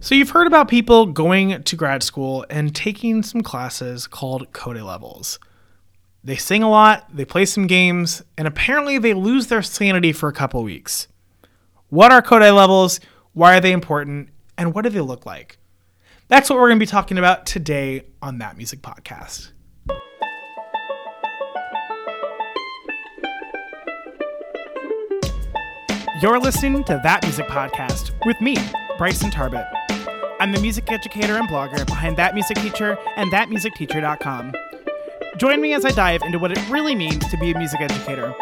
So, you've heard about people going to grad school and taking some classes called Kodály levels. They sing a lot, they play some games, and apparently they lose their sanity for a couple weeks. What are Kodály levels? Why are they important? And what do they look like? That's what we're going to be talking about today on That Music Podcast. You're listening to That Music Podcast with me, Bryson Tarbett. I'm the music educator and blogger behind That Music Teacher and ThatMusicTeacher.com. Join me as I dive into what it really means to be a music educator.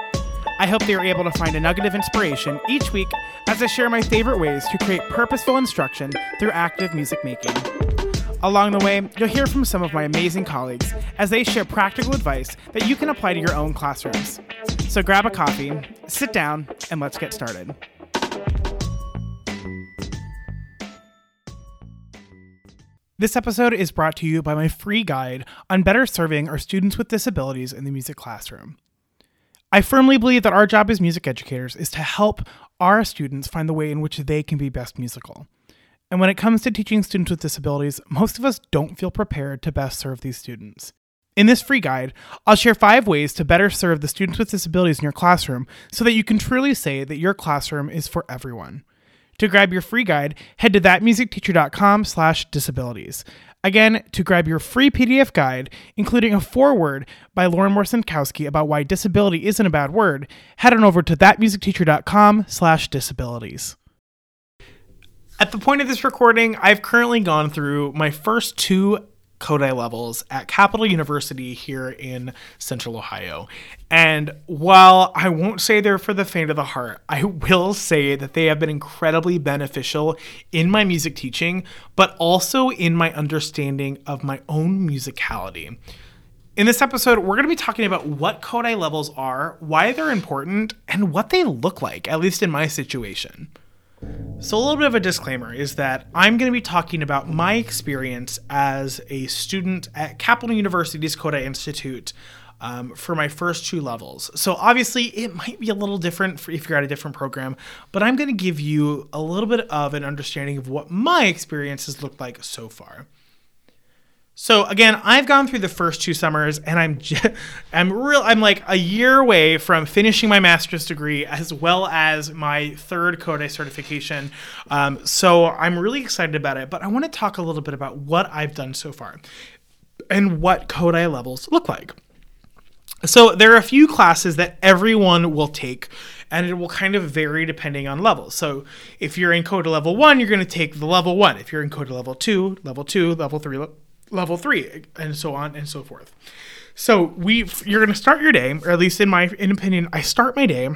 I hope you're able to find a nugget of inspiration each week as I share my favorite ways to create purposeful instruction through active music making. Along the way, you'll hear from some of my amazing colleagues as they share practical advice that you can apply to your own classrooms. So grab a coffee, sit down, and let's get started. This episode is brought to you by my free guide on better serving our students with disabilities in the music classroom. I firmly believe that our job as music educators is to help our students find the way in which they can be best musical. And when it comes to teaching students with disabilities, most of us don't feel prepared to best serve these students. In this free guide, I'll share five ways to better serve the students with disabilities in your classroom so that you can truly say that your classroom is for everyone. To grab your free guide, head to thatmusicteacher.com slash disabilities. Again, to grab your free PDF guide, including a foreword by Lauren Morsenkowski about why disability isn't a bad word, head on over to thatmusicteacher.com slash disabilities. At the point of this recording, I've currently gone through my first two Kodály levels at Capital University here in Central Ohio. And while I won't say they're for the faint of the heart, I will say that they have been incredibly beneficial in my music teaching, but also in my understanding of my own musicality. In this episode, we're going to be talking about what Kodály levels are, why they're important, and what they look like, at least in my situation. So, a little bit of a disclaimer is that I'm going to be talking about my experience as a student at Capital University's Kodály Institute um, for my first two levels. So, obviously, it might be a little different if you're at a different program, but I'm going to give you a little bit of an understanding of what my experience has looked like so far. So again, I've gone through the first two summers, and I'm just, I'm real. I'm like a year away from finishing my master's degree as well as my third Kodály certification. Um, so I'm really excited about it. But I want to talk a little bit about what I've done so far and what Kodály levels look like. So there are a few classes that everyone will take and it will kind of vary depending on levels. So if you're in Kodály level 1, you're going to take the level 1. If you're in Kodály level 2, level 2, level 3, level three, and so on and so forth. So we, you're going to start your day, or at least in my in opinion, I start my day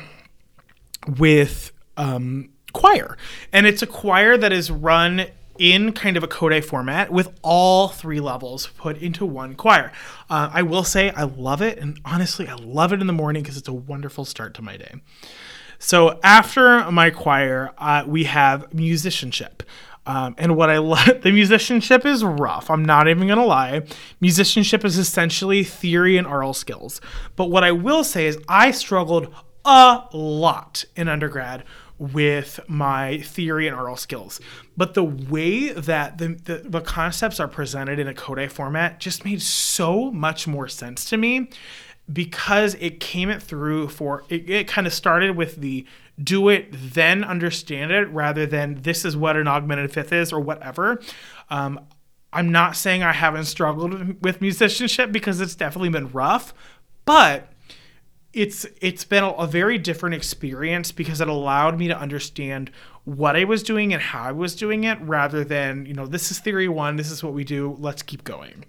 with um, choir, and it's a choir that is run in kind of a Kodály format with all three levels put into one choir. Uh, I will say I love it, and honestly, I love it in the morning because it's a wonderful start to my day. So after my choir, uh, we have musicianship. Um, and what I love, the musicianship is rough. I'm not even going to lie. Musicianship is essentially theory and aural skills. But what I will say is I struggled a lot in undergrad with my theory and aural skills. But the way that the, the, the, concepts are presented in a Kodály format just made so much more sense to me because it came it through for it, it kind of started with the do it, then understand it, rather than this is what an augmented fifth is or whatever. Um, I'm not saying I haven't struggled with musicianship because it's definitely been rough, but it's it's been a, a very different experience because it allowed me to understand what I was doing and how I was doing it rather than, you know, this is theory 1, this is what we do, let's keep going.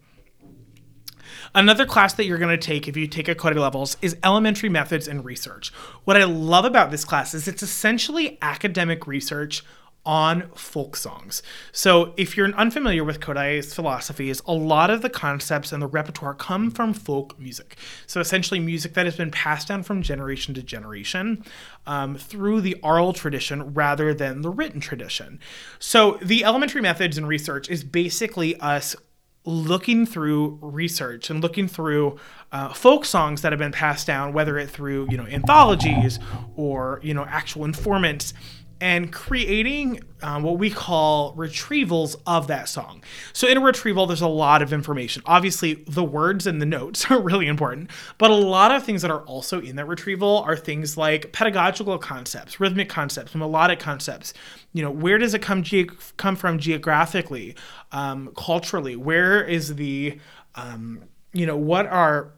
Another class that you're going to take if you take a levels is elementary methods and research. What I love about this class is it's essentially academic research on folk songs. So, if you're unfamiliar with Kodály's philosophies, a lot of the concepts and the repertoire come from folk music. So, essentially, music that has been passed down from generation to generation um, through the oral tradition rather than the written tradition. So, the elementary methods and research is basically us looking through research and looking through uh, folk songs that have been passed down, whether it through you know anthologies or you know actual informants, and creating um, what we call retrievals of that song. So, in a retrieval, there's a lot of information. Obviously, the words and the notes are really important, but a lot of things that are also in that retrieval are things like pedagogical concepts, rhythmic concepts, melodic concepts. You know, where does it come ge- come from geographically, um, culturally? Where is the, um, you know, what are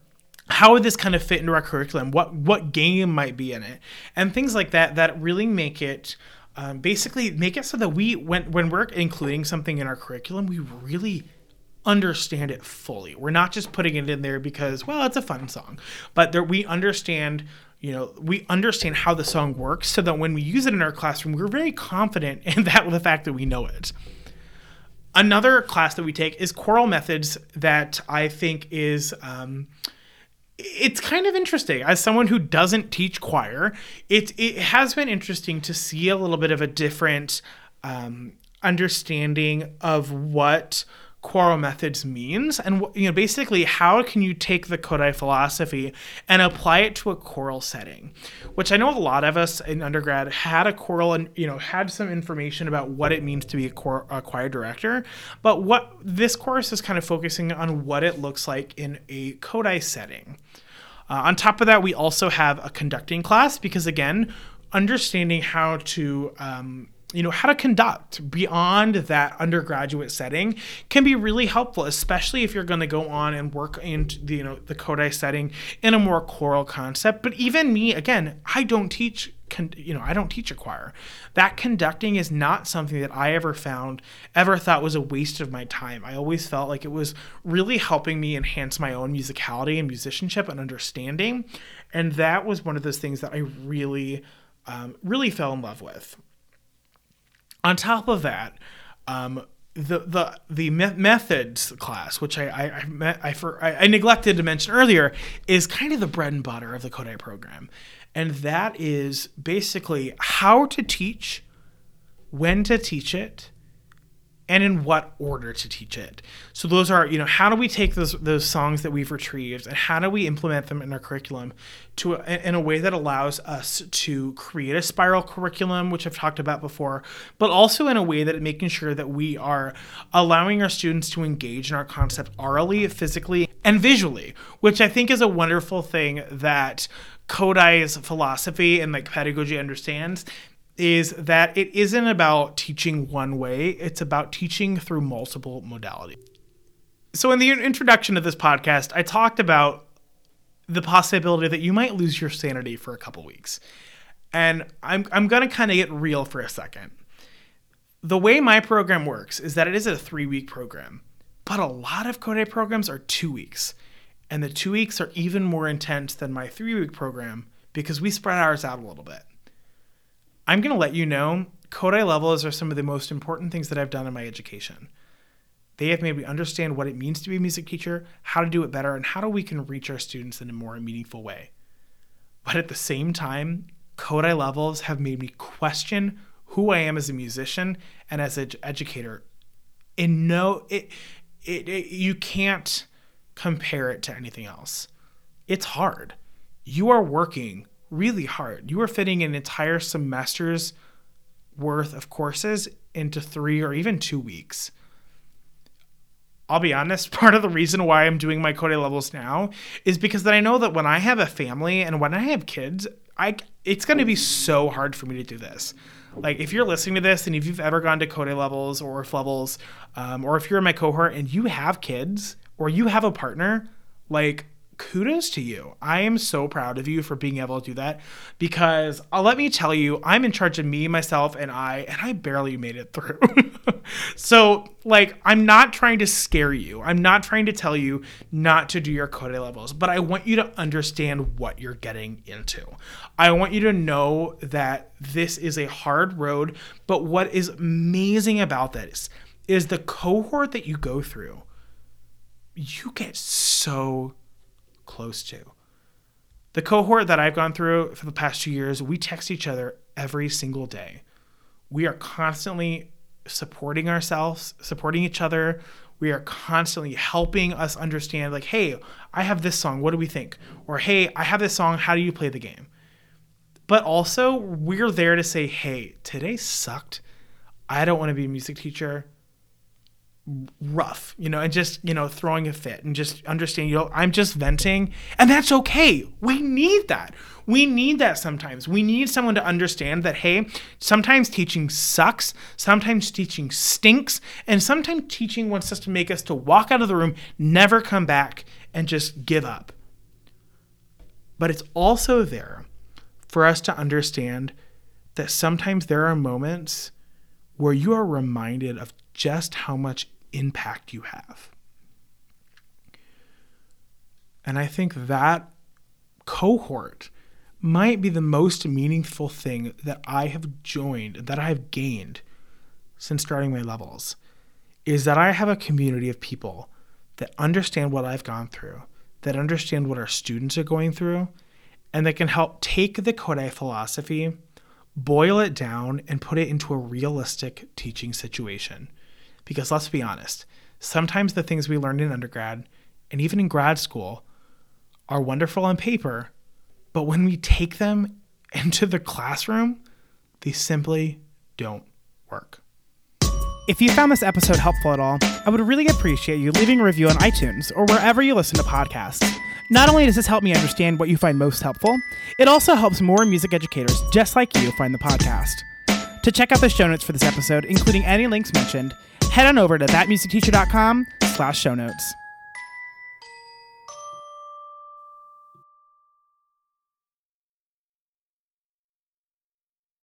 how would this kind of fit into our curriculum? What what game might be in it, and things like that that really make it um, basically make it so that we when when we're including something in our curriculum, we really understand it fully. We're not just putting it in there because well, it's a fun song, but there, we understand. You know, we understand how the song works, so that when we use it in our classroom, we're very confident in that with the fact that we know it. Another class that we take is choral methods that I think is um, it's kind of interesting. As someone who doesn't teach choir it it has been interesting to see a little bit of a different um, understanding of what choral methods means and you know basically how can you take the Kodály philosophy and apply it to a choral setting? Which I know a lot of us in undergrad had a choral and you know had some information about what it means to be a, choir, a choir director but what this course is kind of focusing on what it looks like in a Kodály setting. Uh, on top of that we also have a conducting class because again understanding how to um, you know how to conduct beyond that undergraduate setting can be really helpful especially if you're going to go on and work in the you know the Kodály setting in a more choral concept. But even me again i don't teach you know i don't teach a choir. That conducting is not something that i ever found ever thought was a waste of my time. I always felt like it was really helping me enhance my own musicality and musicianship and understanding. And that was one of those things that i really um, really fell in love with on top of that, um, the the the methods class, which I I I, I, for, I, I neglected to mention earlier, is kind of the bread and butter of the Kodály program, and that is basically how to teach, when to teach it, and in what order to teach it. So those are, you know, how do we take those those songs that we've retrieved and how do we implement them in our curriculum to in a way that allows us to create a spiral curriculum, which I've talked about before, but also in a way that making sure that we are allowing our students to engage in our concept orally, physically, and visually, which I think is a wonderful thing that Kodály's philosophy and like pedagogy understands is that it isn't about teaching one way, it's about teaching through multiple modalities. So, in the introduction of this podcast, I talked about the possibility that you might lose your sanity for a couple weeks. And I'm, I'm going to kind of get real for a second. The way my program works is that it is a three week program, but a lot of Kodály programs are two weeks. And the two weeks are even more intense than my three week program because we spread ours out a little bit. I'm going to let you know Kodály levels are some of the most important things that I've done in my education. They have made me understand what it means to be a music teacher, how to do it better, and how we can reach our students in a more meaningful way. But at the same time, Kodály levels have made me question who I am as a musician and as an educator. In no, it, it, it you can't compare it to anything else. It's hard. You are working really hard. You are fitting an entire semester's worth of courses into three or even two weeks. I'll be honest, part of the reason why I'm doing my Kodály levels now is because that I know that when I have a family and when I have kids, I it's going to be so hard for me to do this. Like if you're listening to this and if you've ever gone to Kodály levels or if levels, um, or if you're in my cohort and you have kids or you have a partner, like kudos to you. I am so proud of you for being able to do that because uh, let me tell you, I'm in charge of me, myself, and I, and I barely made it through. so, like, I'm not trying to scare you. I'm not trying to tell you not to do your Kodály levels, but I want you to understand what you're getting into. I want you to know that this is a hard road, but what is amazing about this is the cohort that you go through. You get so close to. The cohort that I've gone through for the past two years, we text each other every single day. We are constantly supporting ourselves, supporting each other. We are constantly helping us understand, like, hey, I have this song. What do we think? Or, hey, I have this song. How do you play the game? but also we're there to say, hey, today sucked. I don't want to be a music teacher. Rough, you know, and just, you know, throwing a fit and just understanding, you know, I'm just venting. And that's okay. We need that. We need that sometimes. We need someone to understand that, hey, sometimes teaching sucks, sometimes teaching stinks, and sometimes teaching wants us to make us to walk out of the room, never come back, and just give up. But it's also there for us to understand that sometimes there are moments where you are reminded of just how much impact you have. And I think that cohort might be the most meaningful thing that I have joined, that I have gained since starting my levels, is that I have a community of people that understand what I've gone through, that understand what our students are going through, and that can help take the Kodály philosophy, boil it down, and put it into a realistic teaching situation. Because let's be honest, sometimes the things we learned in undergrad and even in grad school are wonderful on paper, but when we take them into the classroom, they simply don't work. If you found this episode helpful at all, I would really appreciate you leaving a review on iTunes or wherever you listen to podcasts. Not only does this help me understand what you find most helpful, it also helps more music educators just like you find the podcast. To check out the show notes for this episode, including any links mentioned, head on over to thatmusicteacher.com slash show notes.